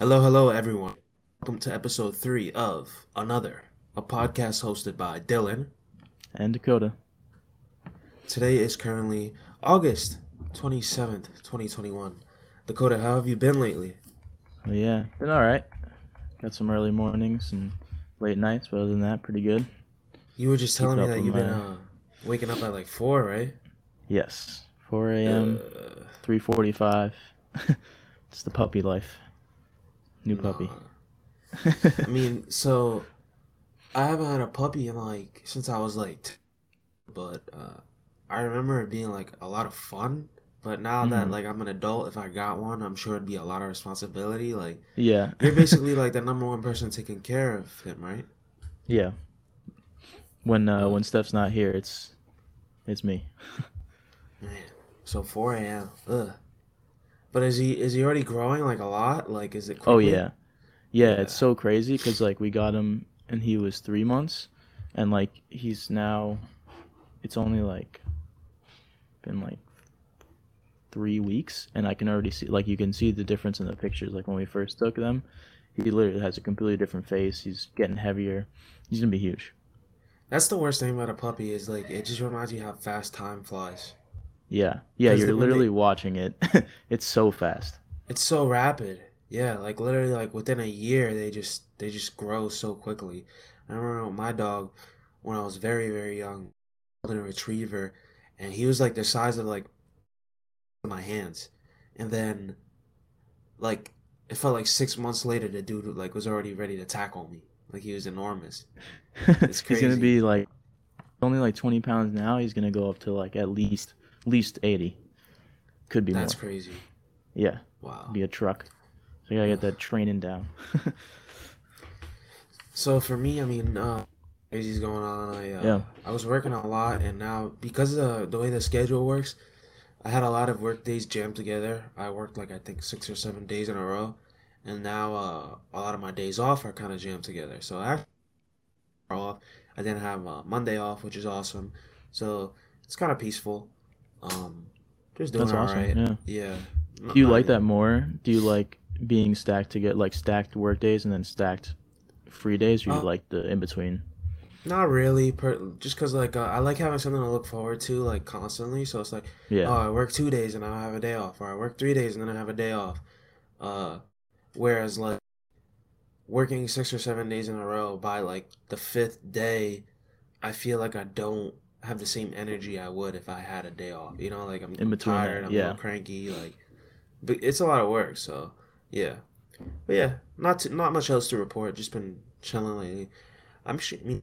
Hello, hello, everyone. Welcome to episode three of Another, a podcast hosted by Dylan. And Dakota. Today is currently August 27th, 2021. Dakota, how have you been lately? Yeah, been all right. Got some early mornings and late nights, but other than that, pretty good. You were just telling Keep me that you've been uh, waking up at like 4, right? Yes, 4 a.m., Uh, 3:45. it's the puppy life. New puppy. nah. I mean, so I haven't had a puppy in like since I was like, t- but uh, I remember it being like a lot of fun. But now that Mhm. like I'm an adult, if I got one, I'm sure it'd be a lot of responsibility. Like yeah. you're basically like the number one person taking care of him, right? yeah. When uh, when Steph's not here, it's it's me. Man, so 4 a.m. Ugh. But is he is he already growing like a lot? Like is it? Oh quickly? yeah, yeah. It's so crazy because like we got him and he was three months, and like he's now, it's only like been like three weeks, and I can already see like you can see the difference in the pictures. Like when we first took them, he literally has a completely different face. He's getting heavier. He's gonna be huge. That's the worst thing about a puppy is like it just reminds you how fast time flies. Yeah, Yeah, You're when they- literally watching it. it's so fast. It's so rapid. Yeah, like literally like within a year they just they just grow so quickly. I remember my dog when I was very, very young, golden retriever, and he was like the size of like my hands. And then like it felt like six months later the dude like was already ready to tackle me. Like he was enormous. It's he's gonna be like only like 20 pounds now. He's gonna go up to like at least least 80. Could be That's more. crazy. Yeah, Wow. be a truck. So you gotta get that training down. So for me, I mean, uh, crazy's going on. I uh, Yeah. I was working a lot, and now because of the the way the schedule works, I had a lot of work days jammed together. I worked like I think six or seven days in a row, and now uh, a lot of my days off are kind of jammed together. So I off. I didn't have uh, Monday off, which is awesome. So it's kind of peaceful. Um, just doing That's all awesome. right. Yeah. Yeah. Do you not like that more? Do you like being stacked to get like stacked work days and then stacked free days, or you Uh, like the in between? Not really, per just because like uh, I like having something to look forward to like constantly. So it's like. Yeah. Oh, I work two days and I have a day off, or I work three days and then I have a day off. Uh, whereas like working six or seven days in a row, by like the fifth day, I feel like I don't have the same energy I would if I had a day off. You know, like I'm, I'm tired, I'm yeah. cranky, like, but it's a lot of work. So yeah, but yeah, not too, not much else to report. Just been chilling lately. I'm sure. I mean,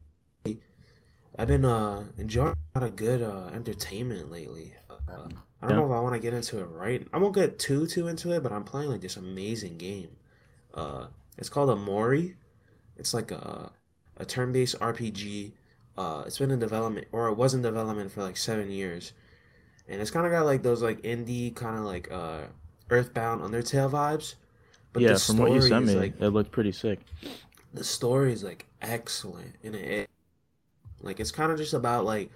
I've been uh enjoying a lot of good uh entertainment lately. Uh, I don't Yeah. know if I want to get into it right. I won't get too too into it, but I'm playing like this amazing game. Uh, it's called Omori. It's like a a turn-based RPG. Uh, it's been in development, or it was in development for like seven years, and it's kind of got like those like indie kind of like uh Earthbound Undertale vibes. But yeah, the from what you sent me, like it looked pretty sick. the story is like excellent and it like it's kind of just about like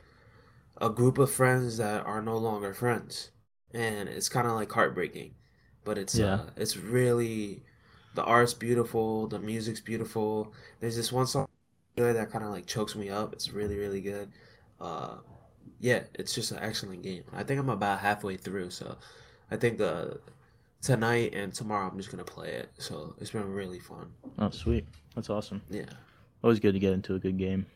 a group of friends that are no longer friends and it's kind of like heartbreaking but it's Yeah. uh it's really the art's beautiful the music's beautiful there's this one song good that kind of like chokes me up it's really really good uh yeah it's just an excellent game i think i'm about halfway through so i think uh tonight and tomorrow i'm just gonna play it so it's been really fun Oh, sweet. That's awesome. yeah Always good to get into a good game,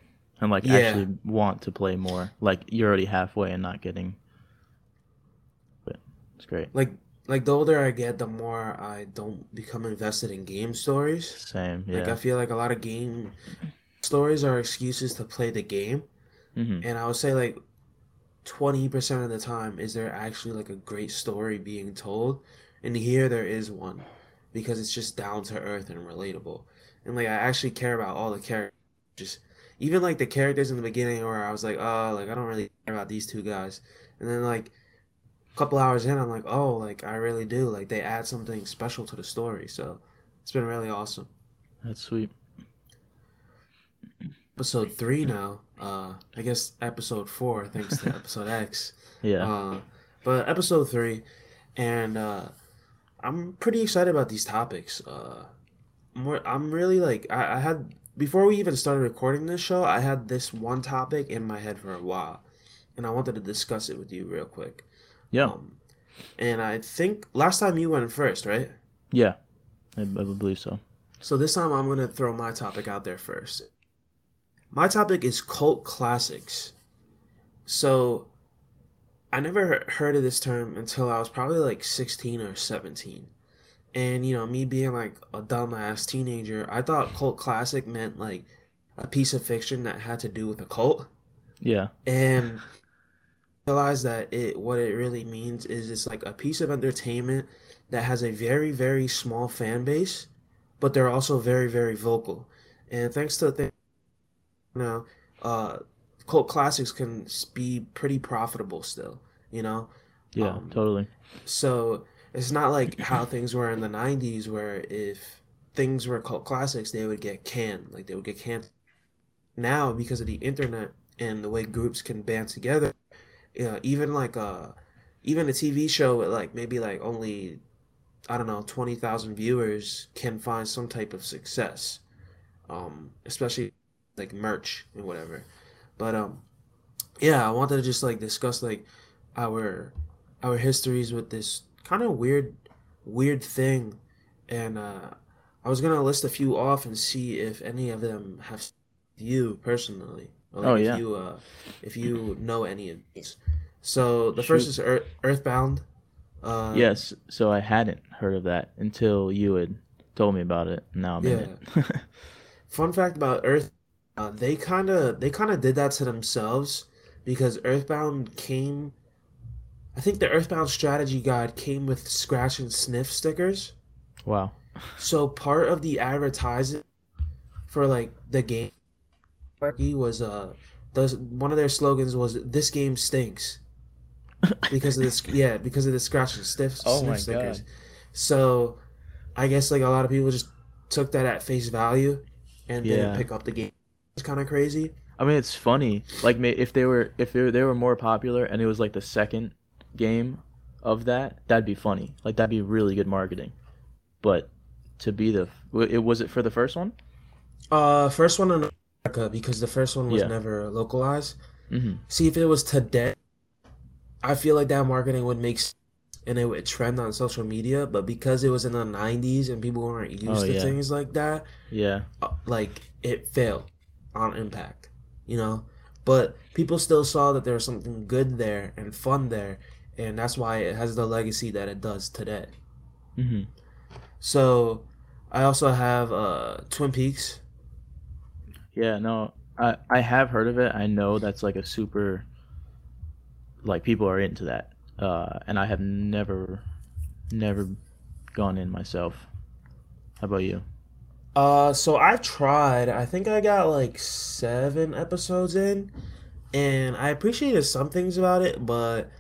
and like Yeah. actually want to play more. Like you're already halfway and not getting. But it's great. like like the older I get, the more I don't become invested in game stories. Same. Like I feel like a lot of game stories are excuses to play the game, hmm and I would say like 20% of the time is there actually like a great story being told, and here there is one because it's just down to earth and relatable. And like I actually care about all the characters. Just even like the characters in the beginning where I was like, oh, like I don't really care about these two guys. And then like a couple hours in, I'm like, oh, like I really do. Like they add something special to the story. So it's been really awesome. That's sweet. Episode three now. Uh, I guess episode four, thanks to episode X. Yeah. Uh, but episode three, and uh, I'm pretty excited about these topics. Uh, more, I'm really like I, I had before we even started recording this show, I had this one topic in my head for a while, and I wanted to discuss it with you real quick. Yeah. Um, and I think last time you went first, right? Yeah. I, I believe so. So this time I'm gonna throw my topic out there first. My topic is cult classics. So I never heard of this term until I was probably like 16 or 17. And you know, me being like a dumbass teenager, I thought cult classic meant like a piece of fiction that had to do with a cult. Yeah. And realized that it what it really means is it's like a piece of entertainment that has a very very small fan base, but they're also very very vocal. And thanks to the you know, uh, cult classics can be pretty profitable still. You know. Yeah. Um, totally. so it's not like how things were in the 90s where if things were cult classics they would get canned like they would get canned now because of the internet and the way groups can band together you know, even like uh even a tv show with like maybe like only i don't know 20000 viewers can find some type of success um especially like merch and whatever but um yeah i wanted to just like discuss like our our histories with this kind of weird weird thing and uh i was gonna list a few off and see if any of them have you personally like Oh if yeah. you uh if you know any of these so the first is Earth, earthbound uh Yes. So I hadn't heard of that until you had told me about it. Now I'm in it. fun fact about earth uh, they kind of they kind of did that to themselves because earthbound came i think the earthbound strategy guide came with scratch and sniff stickers wow. So part of the advertising for like the game was uh the one of their slogans was this game stinks because of this yeah because of the scratch and sniff, Oh sniff my stickers. God. So I guess like a lot of people just took that at face value and didn't pick up the game. It's kind of crazy. I mean, it's funny. Like, if they were if they were, they were more popular and it was like the second game of that, that'd be funny. Like, that'd be really good marketing. But to be the it was it for the first one? Uh, first one in America because the first one was Yeah. never localized. Mm-hmm. See, if it was today, I feel like that marketing would make and it would trend on social media. But because it was in the 90s and people weren't used Oh, to yeah. things like that, Yeah. uh, like it failed on impact, you know? But people still saw that there was something good there and fun there. And that's why it has the legacy that it does today. Mm-hmm. So I also have uh, Twin Peaks. Yeah. No, I I have heard of it. I know that's like a super. Like people are into that, uh, and I have never, never gone in myself. How about you? Uh, so I tried. I think I got like seven episodes in, and I appreciated some things about it, but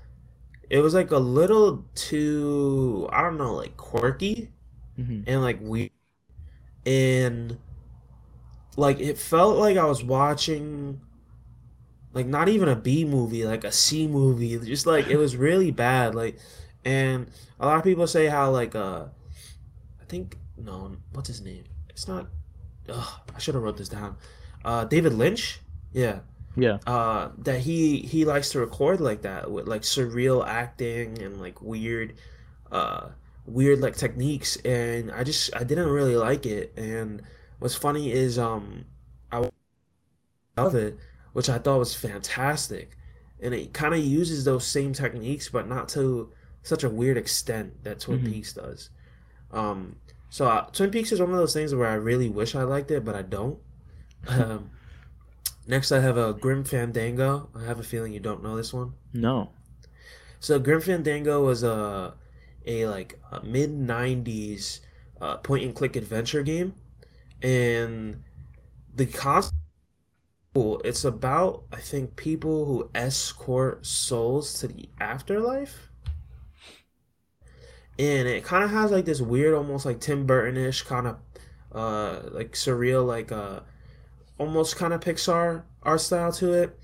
it was like a little too, I don't know, like quirky Mm-hmm. and like weird, and like it felt like I was watching like not even a B movie, like a C movie. Just like it was really bad. Like, and a lot of people say how like uh, I think no, what's his name? It's not. Ugh, I should have wrote this down. Uh, David Lynch. Yeah. Yeah. Uh, that he he likes to record like that with like surreal acting and like weird, uh, weird like techniques. And I just I didn't really like it. And what's funny is um, I love it, which I thought was fantastic, and it kind of uses those same techniques, but not to such a weird extent that Twin Mhm. Peaks does. Um, so uh, Twin Peaks is one of those things where I really wish I liked it, but I don't. Um, next, I have a Grim Fandango. I have a feeling you don't know this one. No. So Grim Fandango was a a like mid '90s uh, point and click adventure game, and the concept. It's about I think people who escort souls to the afterlife, and it kind of has like this weird, almost like Tim Burton-ish kind of uh like surreal, like uh almost kind of Pixar art style to it.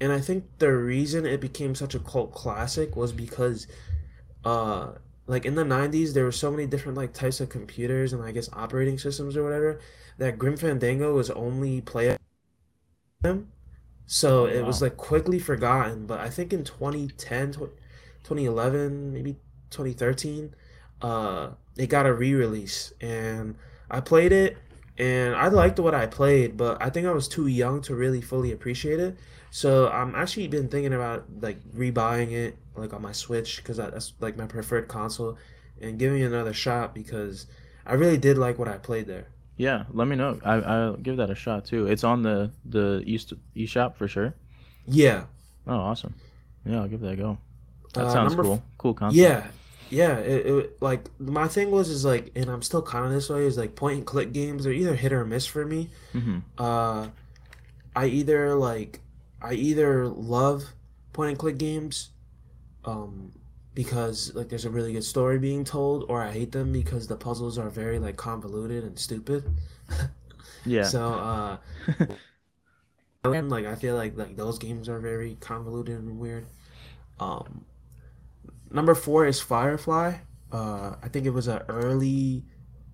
And I think the reason it became such a cult classic was because uh like in the 90s there were so many different like types of computers and I guess operating systems or whatever that Grim Fandango was only play them. So Oh it was like quickly forgotten, but I think in 2010, tw- 2011, maybe 2013, uh, it got a re-release and I played it and I liked what I played, but I think I was too young to really fully appreciate it. So I'm actually been thinking about like rebuying it like on my Switch because that's like my preferred console and giving it another shot because I really did like what I played there. Yeah, let me know. I I'll give that a shot too. It's on the the East eShop for sure. Yeah. Oh, awesome. Yeah, I'll give that a go. That Uh, sounds cool. Cool concept. Yeah, yeah. It, it like my thing was is like, and I'm still kind of this way. Is like point and click games are either hit or miss for me. hmm Uh, I either like, I either love point and click games, um, because like there's a really good story being told, or I hate them because the puzzles are very like convoluted and stupid. Yeah. So uh, and like I feel like like those games are very convoluted and weird. Um, number four is Firefly. Uh, I think it was an early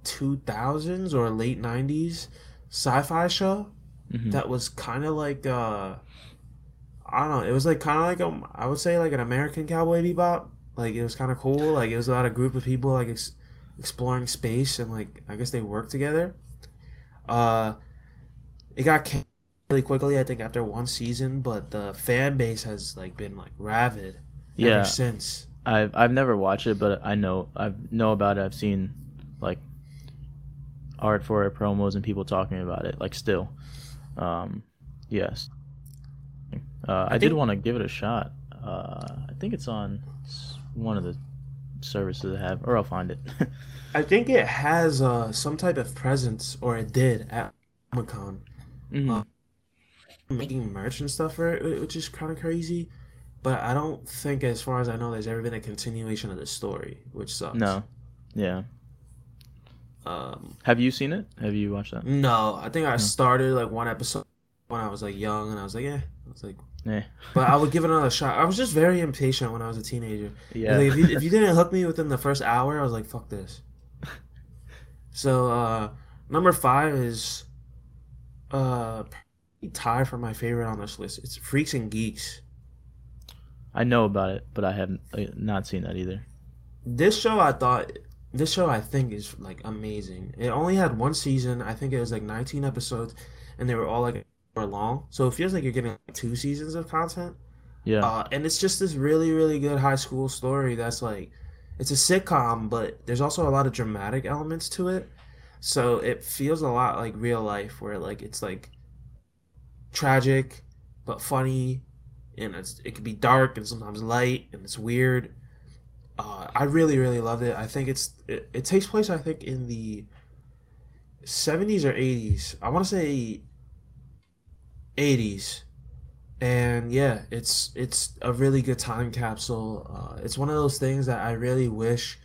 two thousands or late nineties sci-fi show hmm that was kind of like uh, I don't know. It was like kind of like um, I would say like an American Cowboy Bebop. Like it was kind of cool. Like it was about a group of people like ex- exploring space and like I guess they worked together. Uh, it got canceled really quickly. I think after one season, but the fan base has like been like rabid ever Yeah. since. I've I've never watched it, but I know I know about it. I've seen like art for it, promos, and people talking about it. Like still, um, yes. Uh, I, I did want to give it a shot. Uh, I think it's on one of the services I have, or I'll find it. I think it has uh some type of presence, or it did at Comic Con, hmm uh, making merch and stuff for it, which is kind of crazy. But I don't think, as far as I know, there's ever been a continuation of the story, which sucks. No, yeah. Um, Have you seen it? Have you watched that? no, I think I No. started like one episode when I was like young, and I was like, yeah, I was like, yeah. but I would give it another shot. I was just very impatient when I was a teenager. Yeah. Like if you if you didn't hook me within the first hour, I was like, fuck this. So uh number five is uh tied for my favorite on this list. It's Freaks and Geeks. I know about it, but I have uh, not seen that either. This show I thought this show I think is like amazing. It only had one season. I think it was like 19 episodes and they were all like hour long. So it feels like you're getting like, two seasons of content. Yeah. Uh, and it's just this really, really good high school story that's like, it's a sitcom, but there's also a lot of dramatic elements to it. So it feels a lot like real life, where like it's like tragic, but funny, and it's it can be dark and sometimes light, and it's weird. Uh, I really, really loved it. I think it's it, it takes place, I think, in the 70s or 80s. I want to say 80s and yeah it's it's a really good time capsule uh, it's one of those things that i really wish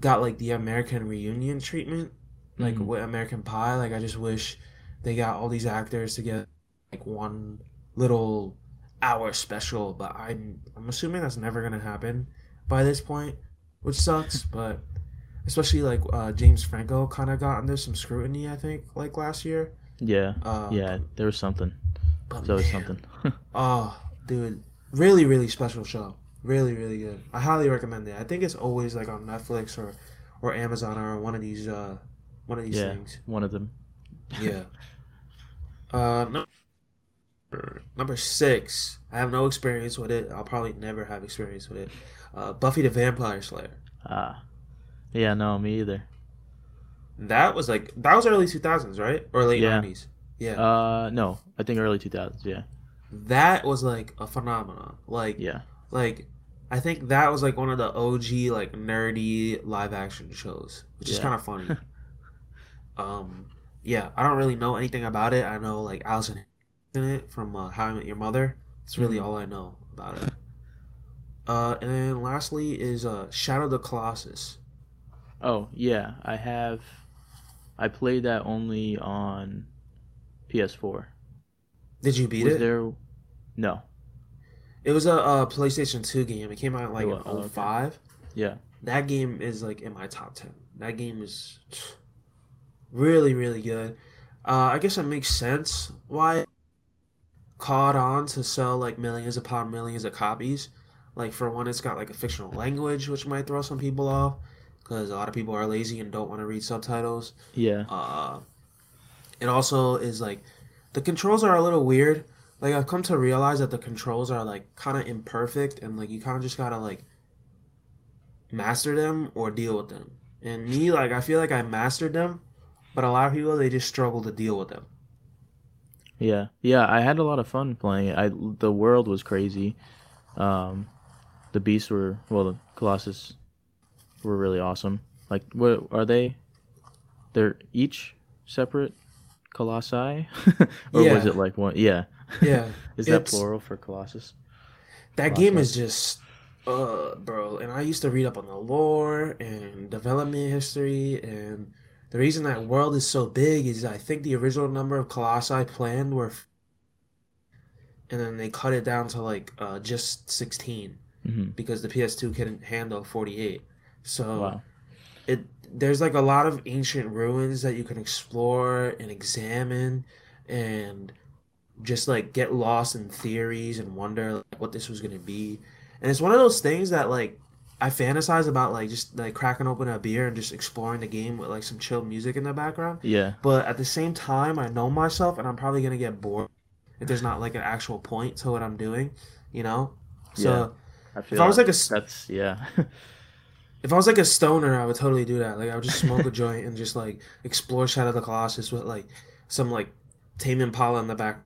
got like the american reunion treatment like Mhm. with american pie like i just wish they got all these actors to get like one little hour special but i'm i'm assuming that's never gonna happen by this point which sucks but especially like uh, james franco kind of got under some scrutiny i think like last year yeah. uh, Yeah. There was something. but There's always man, something. Oh, dude, really, really special show. Really, really good. I highly recommend it. I think it's always like on Netflix or, or Amazon or one of these uh, one of these yeah. things. One of them. Yeah. Uh, number number six. I have no experience with it. I'll probably never have experience with it. Uh, Buffy the Vampire Slayer. Ah. Yeah. No, me either. That was like that was early two thousands, right? Or late Yeah. nineties. Yeah. Uh, no. I think early 2000s. Yeah. that was like a phenomenon. Like Yeah. Like, I think that was like one of the OG like nerdy live action shows, which is kind of funny. um, yeah, I don't really know anything about it. I know like Alyson in it from uh, How I Met Your Mother. It's really Mhm. all I know about it. Uh, and then lastly is uh, Shadow of the Colossus. Oh yeah. I have. I played that only on PS4. Did you beat Was it? there? No. It was a, uh PlayStation Two game. It came out like It in wa- oh, okay. 05. Yeah. that game is like in my top ten. That game is really really good. Uh, I guess that makes sense why caught on to sell like millions upon millions of copies. Like for one, it's got like a fictional language, which might throw some people off because a lot of people are lazy and don't want to read subtitles. Yeah. Uh, it also is like the controls are a little weird. Like I've come to realize that the controls are like kind of imperfect and like you kind of just gotta like master them or deal with them. And me, like I feel like I mastered them, but a lot of people they just struggle to deal with them. Yeah. Yeah, I had a lot of fun playing it. I the world was crazy. Um the beasts were well, the Colossus were really awesome. Like what are they? They're each separate colossi or was it like one? Yeah. yeah. Is that It's plural for Colossus? that game is just uh bro, and I used to read up on the lore and development history and the reason that world is so big is I think the original number of colossi planned were and then they cut it down to like uh, just 16 hmm because the PS2 couldn't handle 48. So Wow. it there's like a lot of ancient ruins that you can explore and examine and just like get lost in theories and wonder like, what this was gonna be. And it's one of those things that like I fantasize about like just like cracking open a beer and just exploring the game with like some chill music in the background. Yeah. But at the same time, I know myself and I'm probably gonna get bored if there's not like an actual point to what I'm doing, you know? Yeah. So I if I was like like a that's yeah. if I was like a stoner, I would totally do that. Like I would just smoke a joint and just like explore Shadow of the Colossus with like some like Tame Impala in the back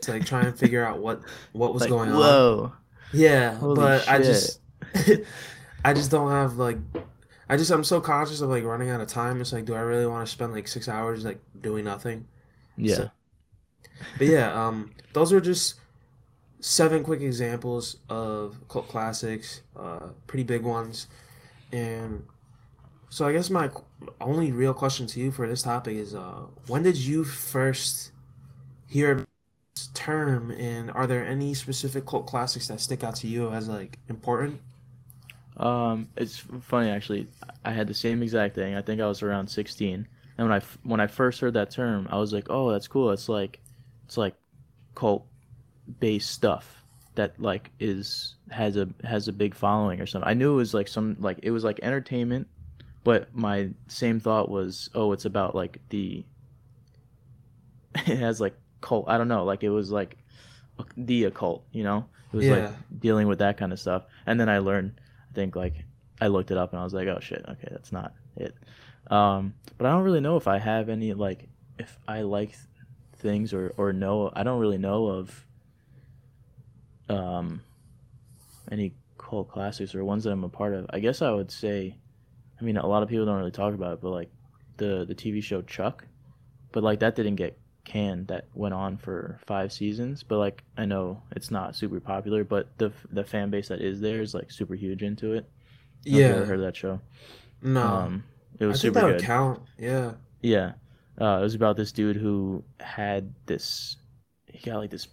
to like try and figure out what what was like going on. whoa. Yeah, Holy but I just I just don't have like I just I'm so conscious of like running out of time. It's like, do I really want to spend like six hours like doing nothing? Yeah. So, but yeah, um, those are just seven quick examples of cult classics, uh, pretty big ones, and so I guess my only real question to you for this topic is, uh, when did you first hear this term, and are there any specific cult classics that stick out to you as like important? Um, it's funny actually. I had the same exact thing. I think I was around 16, and when I when I first heard that term, I was like, "Oh, that's cool. It's like it's like cult based stuff that like is has a has a big following or something." I knew it was like some like it was like entertainment, but my same thought was, "Oh, it's about like the it has like cult. I don't know. Like it was like the occult. You know, it was like dealing with that kind of stuff. And then I learned, I think like I looked it up and I was like, oh shit, okay, that's not it. Um, but I don't really know if I have any like if I like things or or know. I don't really know of um any cult classics or ones that I'm a part of. I guess I would say, I mean, a lot of people don't really talk about it, but like the the TV show Chuck, but like that didn't get canned. That went on for five seasons, but like I know it's not super popular, but the the fan base that is there is like super huge into it. I don't know if you ever yeah, heard that show. no, Um, it was think super good. count. Yeah, Yeah. Uh, it was about this dude who had this. He got like this.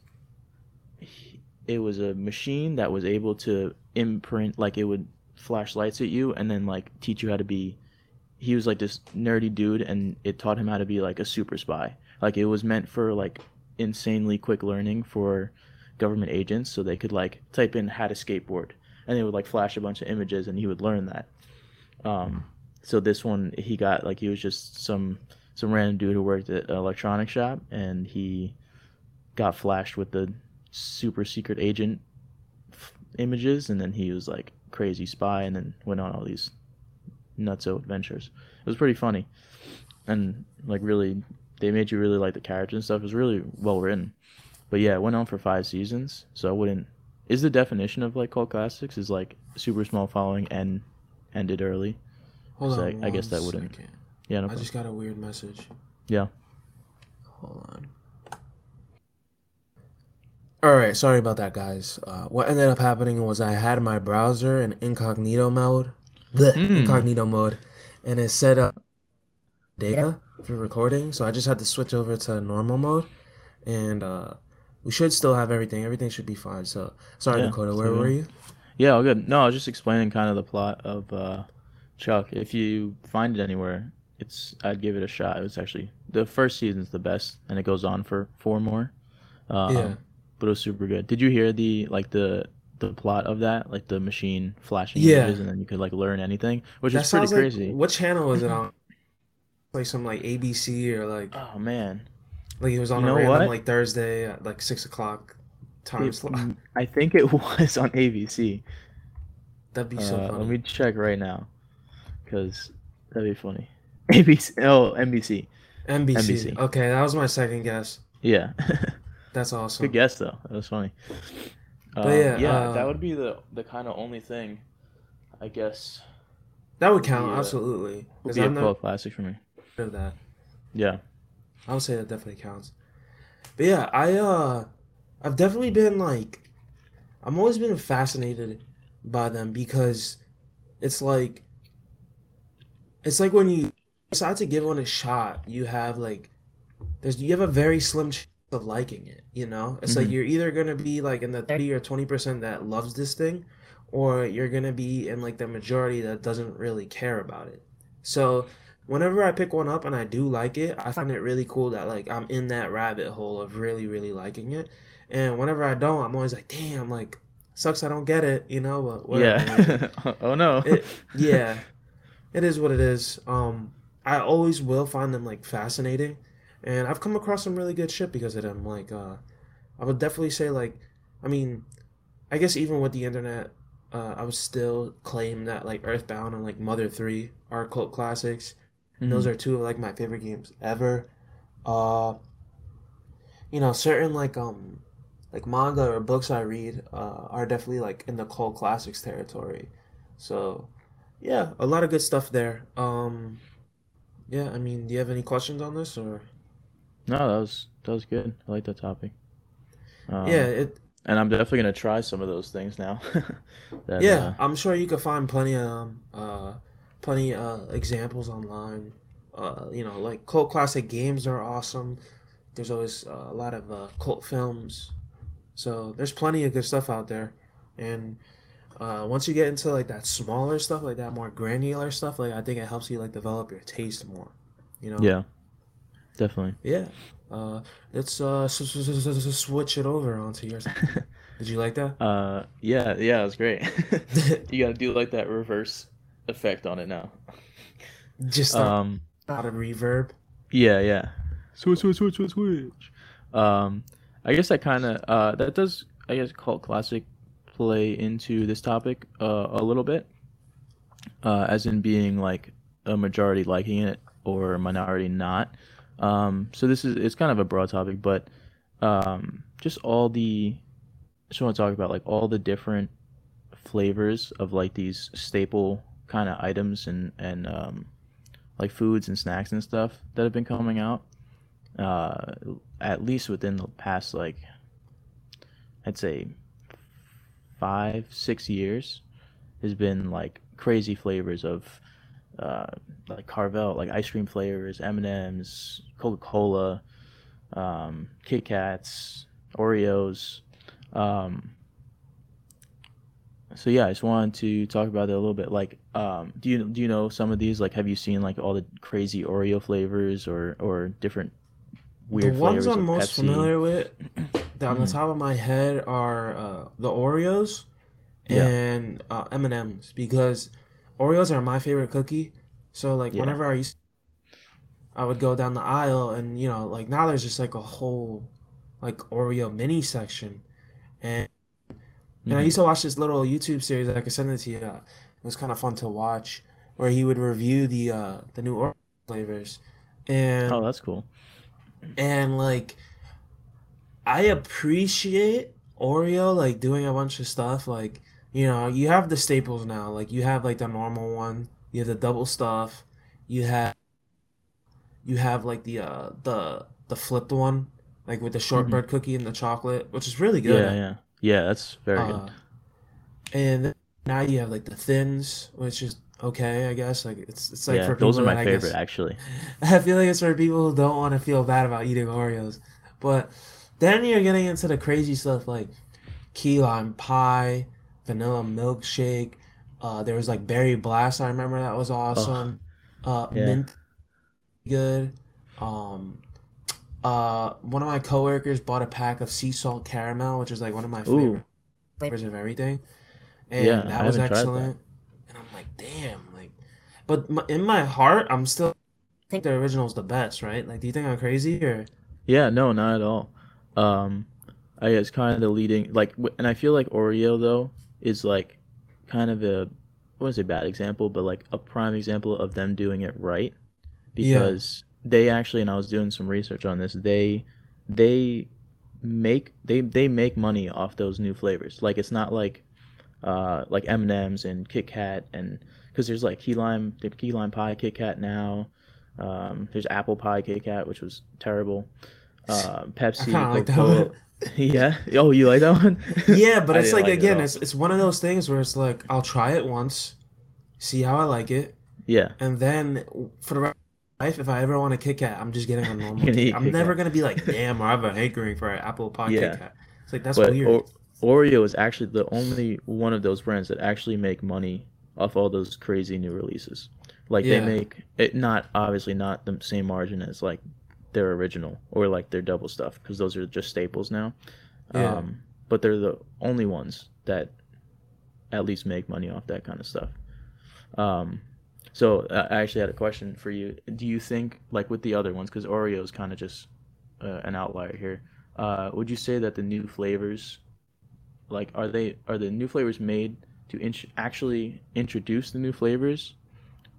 he- It was a machine that was able to imprint, like it would flash lights at you and then like teach you how to be. He was like this nerdy dude, and it taught him how to be like a super spy. Like it was meant for like insanely quick learning for government agents, so they could like type in how to skateboard, and they would like flash a bunch of images, and he would learn that. Um, so this one he got like he was just some some random dude who worked at an electronics shop and he got flashed with the super secret agent f- images and then he was like crazy spy and then went on all these nutso adventures it was pretty funny and like really they made you really like the characters and stuff it was really well written but yeah it went on for five seasons so i wouldn't is the definition of like cult classics is like super small following and ended early hold So on. I- I guess that wouldn't- second. yeah no I just got a weird message. Yeah. Hold on. All right, sorry about that, guys. Uh, what ended up happening was I had my browser in incognito mode, Blech, Mm. incognito mode, and it set up data recording. So I just had to switch over to normal mode, and uh, we should still have everything. Everything should be fine. So sorry, Yeah, Dakota. Where were you? Yeah, all good. No, I was just explaining kind of the plot of uh, Chuck. If you find it anywhere, it's I'd give it a shot. It was actually the first season's the best, and it goes on for four more. Yeah. Um, but it was super good. Did you hear the like the the plot of that, like the machine flashing Yeah. images, and then you could like learn anything, which That is pretty sounds like crazy. what channel was it on? Like some like ABC or like Oh man, like it was on You a random what? like Thursday at like six o'clock time It- slot. I think it was on ABC. That'd be so Uh, funny. let me check right now, because that'd be funny. ABC, oh NBC. NBC. NBC. Okay, that was my second guess. Yeah, That's awesome. good guess though. That was funny. But Um, yeah, yeah, uh, that would be the the kind of only thing, I guess, That would count Yeah. absolutely. would be a not classic for me. Of that. Yeah. I would say that definitely counts. But yeah, I uh I've definitely been like I'm always been fascinated by them because it's like it's like when you decide to give one a shot, you have like there's you have a very slim chance of liking it, you know? It's like Mhm. you're either gonna be like in the 30 or 20% that loves this thing, or you're gonna be in like the majority that doesn't really care about it. So whenever I pick one up and I do like it, I find it really cool that like I'm in that rabbit hole of really, really liking it. And whenever I don't, I'm always like, damn, like sucks I don't get it, you know, but whatever. Yeah. oh no. It, yeah, it is what it is. Um, I always will find them like fascinating, and I've come across some really good shit because of them. Like, uh, I would definitely say like, I mean, I guess even with the internet, uh, I would still claim that like Earthbound and like Mother Three are cult classics. And those Mhm. are two of like my favorite games ever. Uh, you know, certain like um, like manga or books I read uh, are definitely like in the cult classics territory. So, yeah, a lot of good stuff there. Um, yeah, I mean, do you have any questions on this or? No, that was that was good. I like that topic. Um, Yeah, it. and I'm definitely gonna try some of those things now. that, Yeah, uh, I'm sure you could find plenty of um, uh, plenty uh examples online. Uh, you know, like cult classic games are awesome. There's always uh, a lot of uh, cult films, so there's plenty of good stuff out there. And uh, once you get into like that smaller stuff, like that more granular stuff, like I think it helps you like develop your taste more. You know? yeah, definitely. Yeah. Uh, let's uh switch it over onto yours. Did you like that? uh, yeah, yeah, it was great. you gotta do like that reverse effect on it now. Just a Um, lot of reverb. yeah, yeah. Switch, switch, switch, switch, switch. Um, I guess that kind of uh that does I guess cult classic play into this topic uh a little bit. Uh, as in being like a majority liking it or a minority not. Um, so this is it's kind of a broad topic, but um, just all the just want to talk about like all the different flavors of like these staple kind of items and and um, like foods and snacks and stuff that have been coming out. Uh, at least within the past like I'd say five six years has been like crazy flavors of uh, like Carvel, like ice cream flavors, M and M's, Coca Cola, um, Kit Kats, Oreos. Um, so yeah, I just wanted to talk about it a little bit. Like, um, do you do you know some of these? Like, have you seen like all the crazy Oreo flavors or or different weird the ones I'm most Pepsi? familiar with, that on the Mhm. top of my head, are uh, the Oreos Yeah. and uh, M and M's because Oreos are my favorite cookie. So like Yeah. whenever I used, I would go down the aisle and you know like now there's just like a whole like Oreo mini section, and and I used to watch this little YouTube series that I could send it to you. Uh, It was kind of fun to watch, where he would review the uh the new Oreo flavors, and Oh, that's cool. and like I appreciate Oreo like doing a bunch of stuff like you know you have the staples now. Like you have like the normal one. You have the double stuff. You have you have like the uh the the flipped one like with the shortbread cookie and the chocolate which is really good. Yeah, yeah, yeah. That's very good. uh, and now you have like the thins which is okay I guess like it's it's like yeah, for those are my that I guess favorite actually. I feel like it's for people who don't want to feel bad about eating Oreos. But then you're getting into the crazy stuff like key lime pie, vanilla milkshake. Uh, there was like berry blast. I remember that was Oh, awesome. Uh, yeah. mint good. Um, uh, one of my coworkers bought a pack of sea salt caramel, which is like one of my favorite flavors of everything, yeah, and I that was haven't that. excellent. And I'm like, damn, like, but my, in my heart, I'm still I think the original is the best, right? Like, do you think I'm crazy or? Yeah, no, not at all. Um, I guess kind of the leading like, and I feel like Oreo though is like kind of a wouldn't say bad example, but like a prime example of them doing it right Yeah, because they actually, and I was doing some research on this, they they make they they make money off those new flavors. Like it's not like uh like M&Ms and Kit Kat and because there's like key lime they have key lime pie Kit Kat now. Um, there's apple pie Kit Kat, which was terrible. Uh, I Pepsi, kind of like that Coca-Cola. one. Yeah. Oh, you like that one? Yeah, but it's like like again, all. it's it's one of those things where it's like I'll try it once, see how I like it, Yeah. and then for the rest of my life, if I ever want a Kit Kat, I'm just getting a normal Kit. I'm Kit never Kat. gonna be like, damn, I have a hankering for an apple pie Kit Yeah. Kat. It's like that's But weird. o- Oreo is actually the only one of those brands that actually make money off all those crazy new releases. Like they make it not obviously not the same margin as like their original or like their double stuff because those are just staples now. yeah. Um, but they're the only ones that at least make money off that kind of stuff. Um, so uh, I actually had a question for you. Do you think like with the other ones because Oreo is kind of just uh, an outlier here. Uh, would you say that the new flavors like are they are the new flavors made to int- actually introduce the new flavors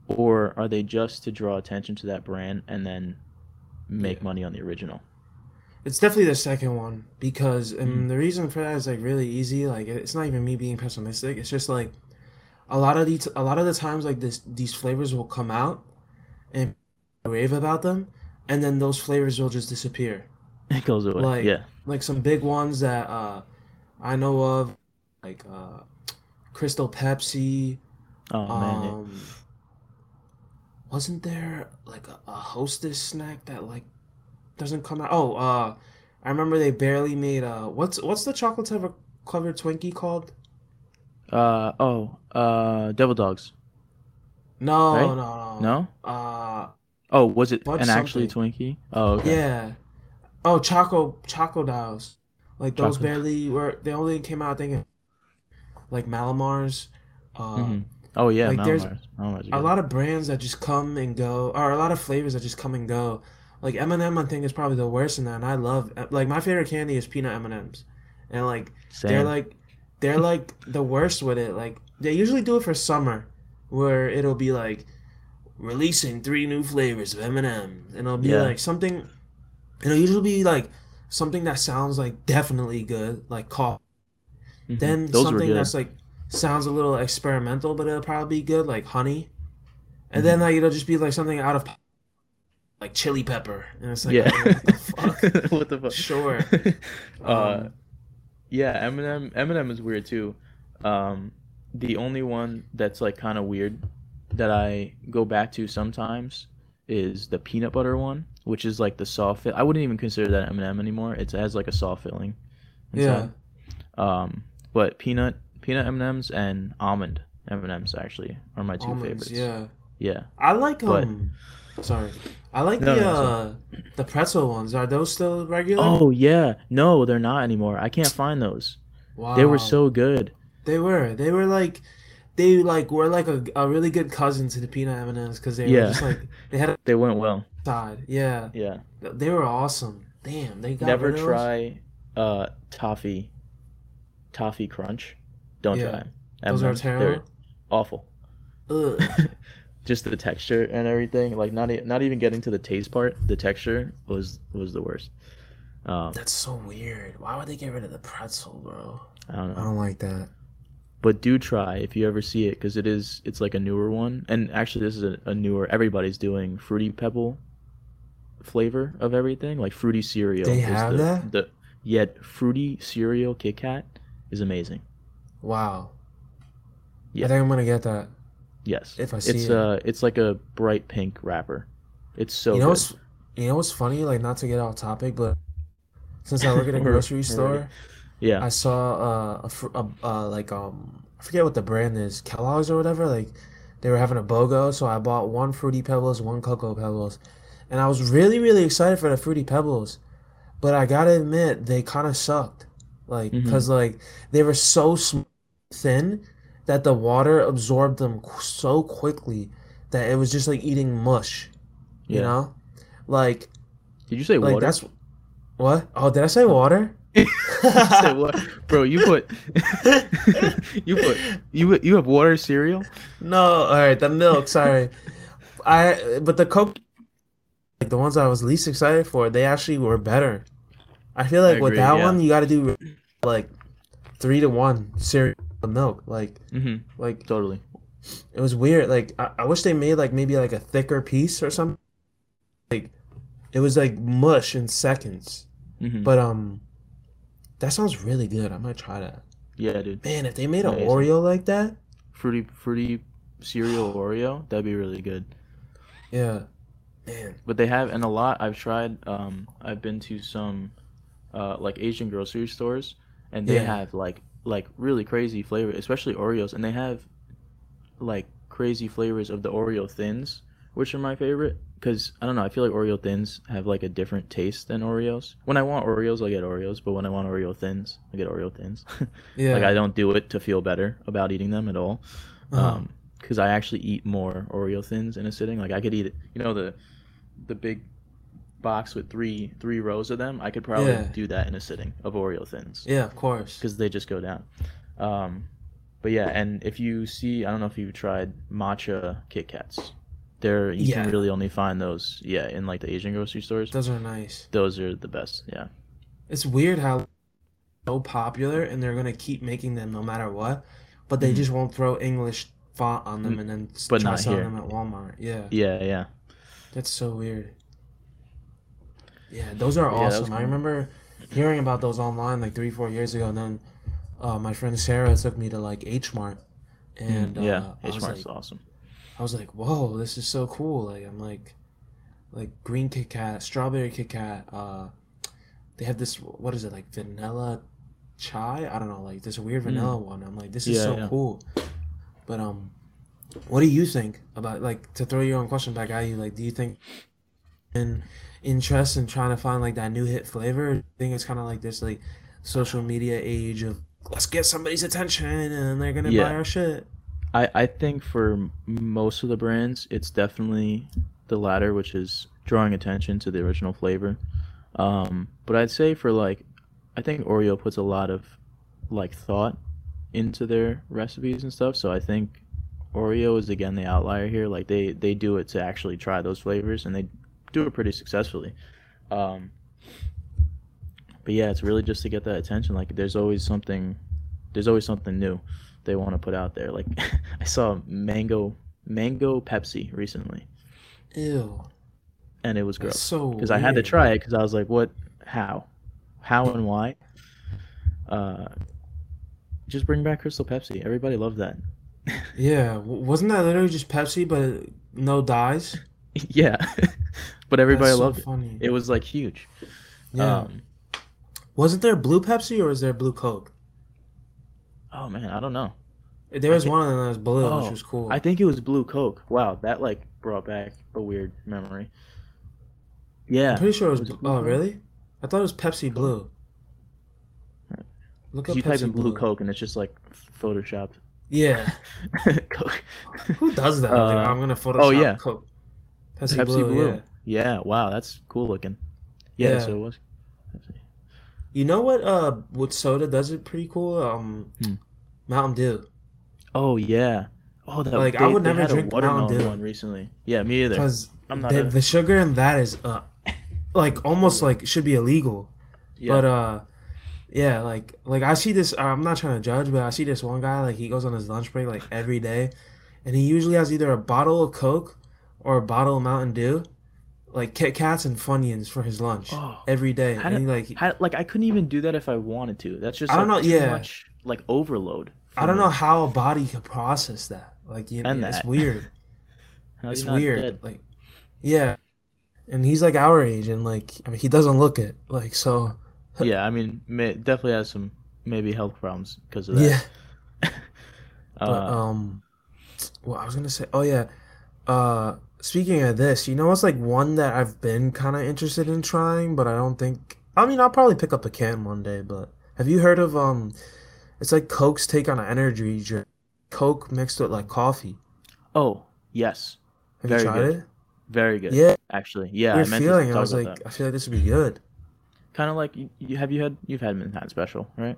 or are they just to draw attention to that brand and then make Yeah. money on the original It's definitely the second one because, mm. and the reason for that is like really easy. Like it's not even me being pessimistic. It's just like a lot of these, a lot of the times, like this, these flavors will come out and rave about them, and then those flavors will just disappear. it goes away Like, yeah like some big ones that uh, I know of, like uh, Crystal Pepsi. oh man yeah. Um, wasn't there like a, a Hostess snack that like doesn't come out? Oh, uh, I remember they barely made uh, what's what's the chocolate covered Twinkie called? Uh oh uh devil dogs No, right no, no. no Uh, oh was it an actually twinkie oh okay yeah. Oh, Choco Chocodiles. Like those chocolate barely were. They only came out. I think like Mallomars. Uh, hmm oh yeah like there's Mallomars Mallomars a lot of brands that just come and go, or a lot of flavors that just come and go. Like M&M, I think is probably the worst in that. And I love like my favorite candy is peanut M&Ms, and like they're like they're like the worst with it. Like they usually do it for summer, where it'll be like releasing three new flavors of M&M, and it'll be yeah like something. It'll usually be like something that sounds like definitely good, like coffee. hmm Then those something that's like sounds a little experimental, but it'll probably be good, like honey. And hmm then like it'll just be like something out of like chili pepper, and it's like, yeah oh, what the fuck? what the fuck Sure. uh Um, Yeah, M&M M&M is weird too. Um, the only one that's like kind of weird that I go back to sometimes is the peanut butter one, which is like the soft fit. I wouldn't even consider that M&M anymore. It has like a soft filling yeah. Um, but peanut peanut M&Ms and almond M&Ms actually are my two almonds. favorites. Yeah, Yeah, I like but um. Sorry, I like no, the no, uh the pretzel ones. Are those still regular? Oh yeah, no, they're not anymore. I can't find those. Wow. They were so good. they were. They were like, they like were like a, a really good cousin to the peanut M and M's because they were Yeah, just like they had a they went well. side. Yeah, Yeah. they were awesome. Damn, they got Never try uh toffee toffee crunch. Don't Yeah, try 'em. those are M&Ms, they're terrible. awful. Ugh. Just the texture and everything, like not e- not even getting to the taste part, the texture was was the worst. Um, That's so weird. Why would they get rid of the pretzel, bro? I don't know. I don't like that. but do try if you ever see it because it is it's like a newer one, and actually this is a, a newer. Everybody's doing fruity pebble flavor of everything, like fruity cereal They is have the that? the yet fruity cereal Kit Kat is amazing. Wow. Yeah. I think I'm gonna get that Yes. if I see It's it. uh it's like a bright pink wrapper. It's so You know good. what's you know what's funny? Like not to get off topic, but since I work at a grocery store. Yeah. I saw uh, a, a uh like um I forget what the brand is, Kellogg's or whatever. Like they were having a BOGO, so I bought one Fruity Pebbles, one Cocoa Pebbles, and I was really really excited for the Fruity Pebbles, but I gotta admit they kind of sucked, like because like they were so sm- thin that the water absorbed them so quickly that it was just like eating mush, you Yeah. know, like Did you say like water? that's what? Oh, did I say water? said what? Bro, you put you put you you have water cereal? No, all right, the milk. Sorry, I. But the Coke, like the ones I was least excited for, they actually were better. I feel I like with agree, that yeah. one, you got to do like three to one cereal with milk. Like, hmm like Totally. it was weird. Like, I, I wish they made like maybe like a thicker piece or something. Like, it was like mush in seconds. hmm But um, that sounds really good. I might try that. Yeah, dude. Man, if they made an Amazing. Oreo like that, Fruity fruity cereal Oreo, that'd be really good. yeah, man. But they have and a lot I've tried um I've been to some uh like Asian grocery stores and they Yeah. have like like really crazy flavor, especially Oreos and they have like crazy flavors of the Oreo thins, which are my favorite cuz I don't know, I feel like Oreo thins have like a different taste than Oreos. When I want Oreos, I get Oreos, but when I want Oreo thins, I get Oreo thins. Yeah. like I don't do it to feel better about eating them at all. Uh-huh. Um, because I actually eat more Oreo thins in a sitting. Like I could eat it, you know the the big box with three three rows of them. I could probably Yeah. do that in a sitting of Oreo thins Yeah, of course. because they just go down. Um, but yeah, and if you see, I don't know if you've tried matcha Kit Kats. They're you Yeah. can really only find those, yeah, in like the Asian grocery stores. Those are nice. Those are the best. Yeah, It's weird how so popular and they're gonna keep making them no matter what, but they Mhm. just won't throw English font on them Mm, and then but try not selling here. them at Walmart. Yeah, yeah, yeah. that's so weird. Yeah, those are Yeah, awesome. I remember hearing about those online like three, four years ago, and then uh, my friend Sarah took me to like H Mart, and Mm, yeah, uh, H Mart's like, awesome. I was like, whoa, this is so cool. Like I'm like, like green Kit Kat, strawberry Kit Kat. Uh, they have this. What is it like vanilla chai? I don't know. Like this weird vanilla one. I'm like, this is Mm. Yeah, so yeah. cool. But um, what do you think about like to throw your own question back at you? Like, do you think in interest in trying to find like that new hit flavor? I think it's kind of like this like social media age of let's get somebody's attention and they're gonna buy our shit. I, I think for most of the brands, it's definitely the latter, which is drawing attention to the original flavor. Um, but I'd say for like, I think Oreo puts a lot of like thought into their recipes and stuff. So I think Oreo is again the outlier here. Like they they do it to actually try those flavors, and they do it pretty successfully. Um, but yeah, it's really just to get that attention. Like there's always something, there's always something new they want to put out there. Like I saw mango mango Pepsi recently, Ew. and it was That's gross so because I had to try it because I was like, what, how, how and why. Uh, just bring back Crystal Pepsi. Everybody loved that. Yeah, wasn't that literally just Pepsi, but no dyes? yeah, but everybody so loved it. funny. It was like huge. Yeah. Um, Wasn't there blue Pepsi or was there blue Coke? oh man, I don't know. There was thi- one of them that was blue, Oh, which was cool. I think it was Blue Coke. Wow, that like brought back a weird memory. Yeah, I'm pretty sure it was. Was it blue oh, really? I thought it was Pepsi Blue. Look up you type in Pepsi Blue Coke and it's just like photoshopped. Yeah. Coke. Who does that? Uh, I'm gonna Photoshop oh, yeah. Coke. Pepsi, Pepsi Blue, Blue. yeah. Yeah. wow, that's cool looking. Yeah, Yeah. so it was. You know what? Uh, what soda does it pretty cool? Um, Hmm. Mountain Dew. Oh yeah. Oh, that Like, I would never drink Mountain Dew. one recently. Yeah, me either. Because I'm not the, a- the sugar in that is uh, like almost like should be illegal. Yeah. But uh, yeah, like like I see this. I'm not trying to judge, but I see this one guy like he goes on his lunch break like every day, and he usually has either a bottle of Coke or a bottle of Mountain Dew, like Kit Kats and Funyuns for his lunch Oh. every day. How And he like How, like I couldn't even do that if I wanted to. That's just I don't like, know, too yeah. much like overload. I don't me. know how a body could process that. Like you, And it's weird. It's weird. dead? Like yeah, and he's like our age, and like I mean he doesn't look it. Like so yeah, I mean, definitely has some maybe health problems because of that. Yeah. But Uh, um, well, I was gonna say, oh yeah. Uh, speaking of this, you know, it's like one that I've been kind of interested in trying, but I don't think. I mean, I'll probably pick up a can one day. But have you heard of um? It's like Coke's take on an energy drink. Coke mixed with like coffee. oh yes, Have Very you tried good. it? very good. Yeah. Actually, yeah, I meant feeling. to I was like, that. I feel like this would be good. Kind of like you, you have you had you've had Manhattan Special, right?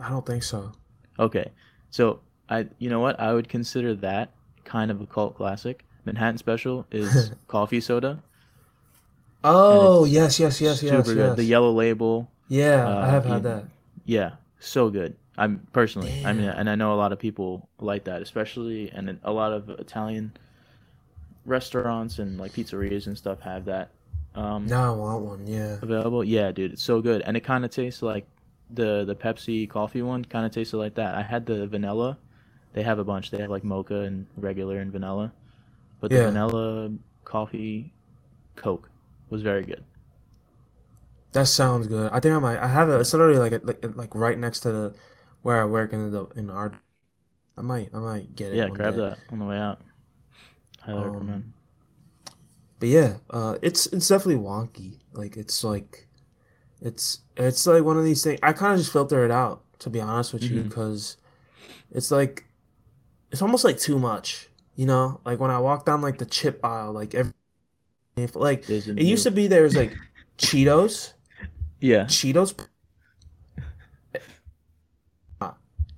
I don't think so. Okay, so I you know what I would consider that kind of a cult classic. Manhattan Special is coffee soda. Oh yes, yes, yes, yes, super good. yes. The yellow label, Yeah, uh, I have had that. yeah, so good. I'm personally, I mean, and I know a lot of people like that, especially, and a lot of Italian restaurants and like pizzerias and stuff have that um, Now I want one. Yeah. available. Yeah, dude, it's so good, and it kind of tastes like the the Pepsi coffee one. Kind of tasted like that. I had the vanilla. They have a bunch. They have like mocha and regular and vanilla, but the Yeah. vanilla coffee Coke was very good. That sounds good. I think I might. I have it. It's literally like like like right next to the where I work in the in our. I might I might get it. Yeah, grab day. that on the way out. Highly Um, recommend. But yeah, uh, it's it's definitely wonky. Like it's like, it's it's like one of these things. I kind of just filter it out to be honest with you Mhm. because it's like, it's almost like too much. You know, like when I walk down like the chip aisle, like every like There's a it used to be there was like Cheetos, Yeah, Cheetos,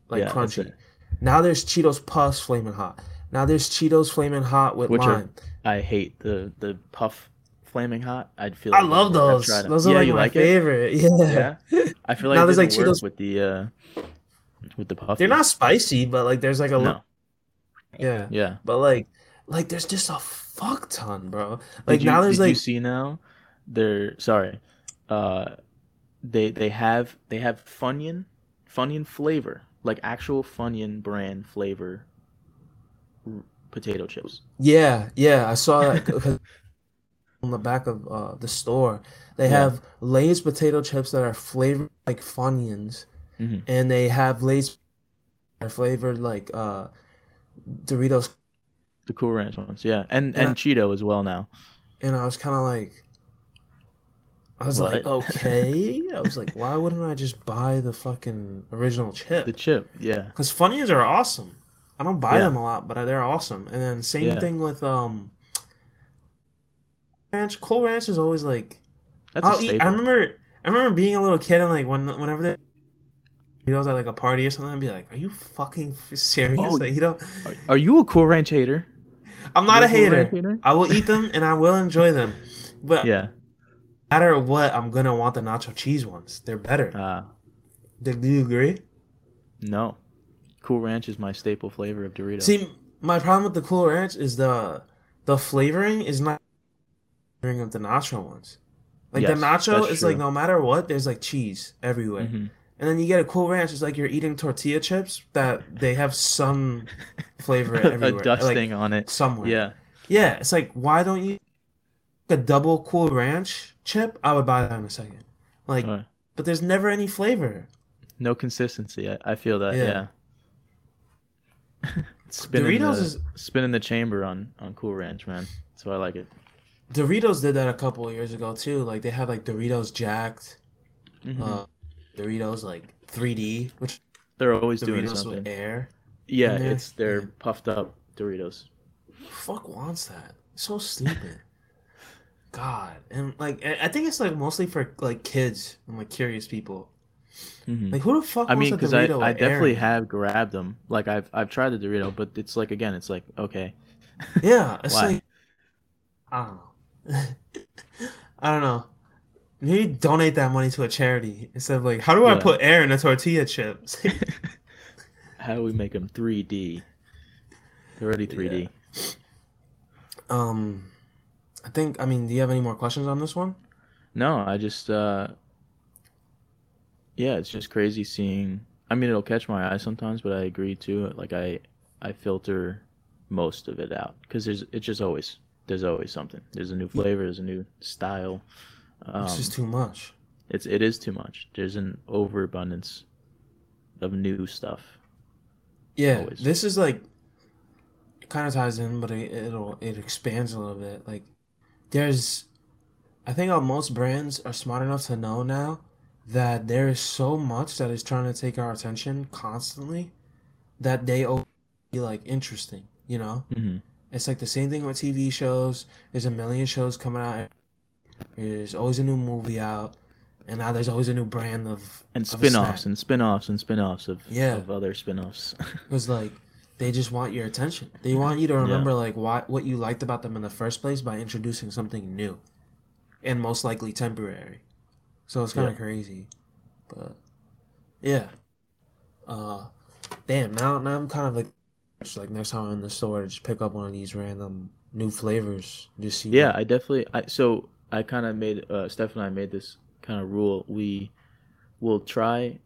like Yeah, crunchy. Now there's Cheetos Puffs flaming hot. Now there's Cheetos flaming hot with Which are- lime. I hate the the puff flaming hot. I'd feel. I like love I've those. Those are yeah, like my like it? favorite. Yeah. Yeah. I feel like Now there's, like, Cheetos- with the uh with the puff. They're not spicy, but like there's like a No. Yeah. Yeah. But like like there's just a fuck ton, bro. Like you, now there's did you see now? They're sorry. Uh, they they have they have Funyun, Funyun flavor, like actual Funyun brand flavor. r- Potato chips. yeah, yeah, I saw that on the back of uh the store. They Yeah. have Lay's potato chips that are flavored like Funyuns Mhm. and they have Lay's that are flavored like uh Doritos The Cool Ranch ones, yeah, and Yeah. and Cheeto as well now. and I was kind of like I was like, okay. I was like, why wouldn't I just buy the fucking original chip? The chip, yeah, Because Funyuns are awesome. I don't buy Yeah. them a lot, but they're awesome. And then same Yeah. thing with um Ranch. Cool Ranch is always like that's I'll eat. I remember I remember being a little kid and like when whenever they you know at like a party or something, I'd be like, "Are you fucking serious?" Oh. Like you know, Are, you a Cool Ranch hater? I'm not You a hater. I will eat them and I will enjoy them, but Yeah. no matter what, I'm gonna want the nacho cheese ones. They're better. Uh, Do do you agree? no. Cool Ranch is my staple flavor of Doritos. See, my problem with the Cool Ranch is the the flavoring is not flavoring of the nacho ones. Like the nacho is like no matter what, there's like cheese everywhere, Mhm. And then you get a Cool Ranch. It's like you're eating tortilla chips that they have some flavor everywhere, a dusting on it. somewhere. Yeah. yeah. It's like why don't you a double Cool Ranch chip? I would buy that in a second. Like, but there's never any flavor. no consistency. I, I feel that. Yeah. Yeah. spinning Doritos the, is- spinning the chamber on on Cool Ranch, man. That's why I like it. Doritos did that a couple of years ago too. Like they had like Doritos Jacked, Mhm. uh, Doritos like 3D, which They're always doing Doritos something. with air. Yeah, it's they're Yeah. puffed up Doritos. Fuck wants that? So stupid. God, and like I think it's like mostly for like kids and like curious people. Mhm. Like who the fuck I mean, because I, I with air definitely have grabbed them. Like I've I've tried the Dorito, but it's like again, it's like okay, Yeah, it's like I don't know. I don't know. Maybe donate that money to a charity instead of like, how do I put air in a tortilla chips? how do we make them 3D? They're already 3D. um, I think. I mean, do you have any more questions on this one? No, I just uh yeah, it's just crazy seeing I mean it'll catch my eye sometimes, but I agree too. Like I I filter most of it out cuz there's it's just always there's always something. There's a new flavor, there's a new style. Um, It's just too much. It's it is too much. There's an overabundance of new stuff. Yeah, Always. this is like it kind of ties in, but it, it'll it expands a little bit. Like there's, I think most brands are smart enough to know now that there is so much that is trying to take our attention constantly that they be like interesting. You know, hmm it's like the same thing with TV shows. There's a million shows coming out. There's always a new movie out, and now there's always a new brand of And of spin-offs and spin-offs and spin-offs of Yeah. of other spin-offs. Because like they just want your attention. They want you to remember like why what you liked about them in the first place by introducing something new, and most likely temporary. So it's kind of Yeah. crazy, but yeah. Uh, damn. Now now I'm kind of like, like next time I'm in the store, just pick up one of these random new flavors. Just see. Yeah, what- I definitely. I so I kind of made uh, Steph and I made this kind of rule. We will try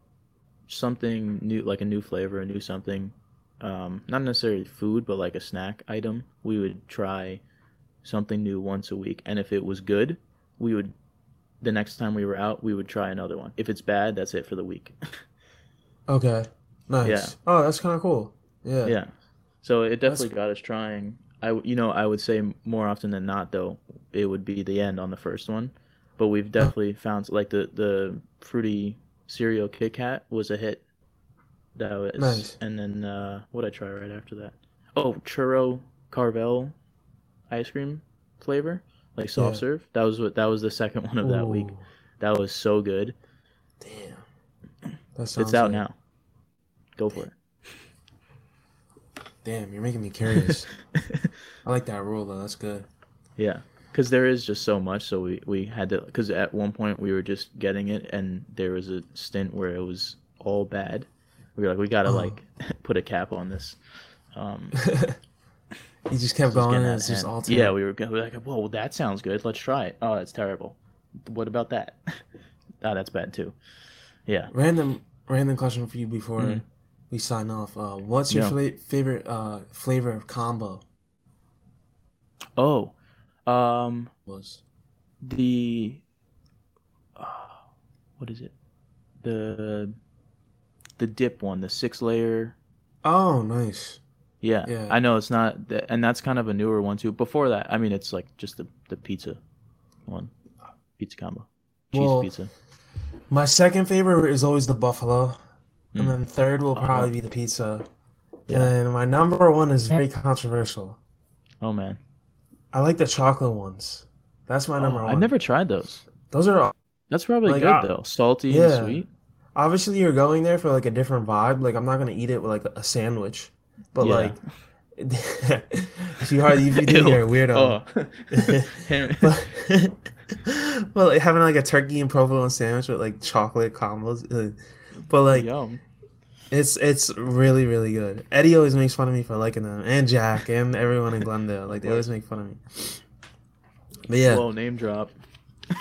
something new, like a new flavor, a new something. Um, not necessarily food, but like a snack item. We would try something new once a week, and if it was good, we would. The next time we were out, we would try another one. If it's bad, that's it for the week. Okay. Nice. Yeah. Oh, that's kind of cool. Yeah. yeah. So it That's- definitely got us trying. I, you know, I would say more often than not, though, it would be the end on the first one. But we've definitely found like the the fruity cereal Kit Kat was a hit. That was, Nice. and then uh, what I try right after that? Oh, churro Carvel ice cream flavor, like soft Yeah. serve. That was what that was the second one of that week. That was so good. Damn. That sounds It's out like- now. Go for it. Damn, you're making me curious. I like that rule though. That's good. Yeah, because there is just so much. So we we had to. Because at one point we were just getting it, and there was a stint where it was all bad. We were like, we gotta Oh. like put a cap on this. Um, he just kept going, and it's just all Yeah, we were, we were like, whoa, that sounds good. Let's try it. Oh, that's terrible. What about that? oh, that's bad too. Yeah. Random, random question for you before Mhm. we sign off. Uh, what's your Yeah. fla- favorite uh, flavor of combo? Oh, um, Was the uh, what is it? The the dip one, the six layer. oh nice. Yeah, Yeah. I know it's not, th- and that's kind of a newer one too. Before that, I mean, it's like just the the pizza one, pizza combo, cheese Well, pizza. My second favorite is always the buffalo, and Mm. then third will Uh-huh. probably be the pizza. Yeah. And my number one is very controversial. Oh man, I like the chocolate ones. That's my number Oh, one. I've never tried those. Those are That's probably Like, good I- though, salty yeah. and sweet. obviously you're going there for like a different vibe. Like I'm not gonna eat it with like a sandwich, but Yeah. like you if you Ew. you're weirdo. Oh. but, but like having like a turkey and provolone sandwich with like chocolate combos, uh, but like Yum. It's it's really really good. Eddie always makes fun of me for liking them, and Jack and everyone in Glendale. Like they always make fun of me. But yeah, Whoa, name drop.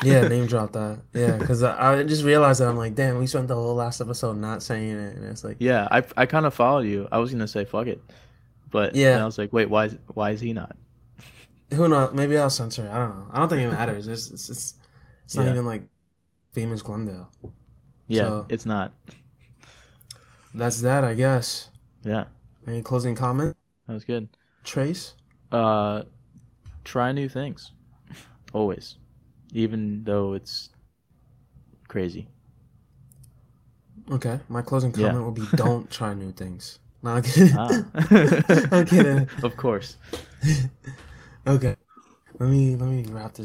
yeah, name drop that. Yeah, because I, I just realized that I'm like, damn, we spent the whole last episode not saying it, and it's like, Yeah, I I kind of followed you. I was gonna say fuck it, but Yeah. yeah, I was like, wait, why is why is he not? who knows? Maybe I'll censor it. I don't know. I don't think it matters. It's it's it's, it's not Yeah. even like famous Glendale. Yeah, So- it's not. That's that, I guess. Yeah, Any closing comment, that was good. Trace? Uh, try new things, always, even though it's crazy. Okay, my closing Yeah. comment will be: Don't try new things. No, I'm kidding. Ah. I'm kidding. of course. Okay, let me let me wrap this.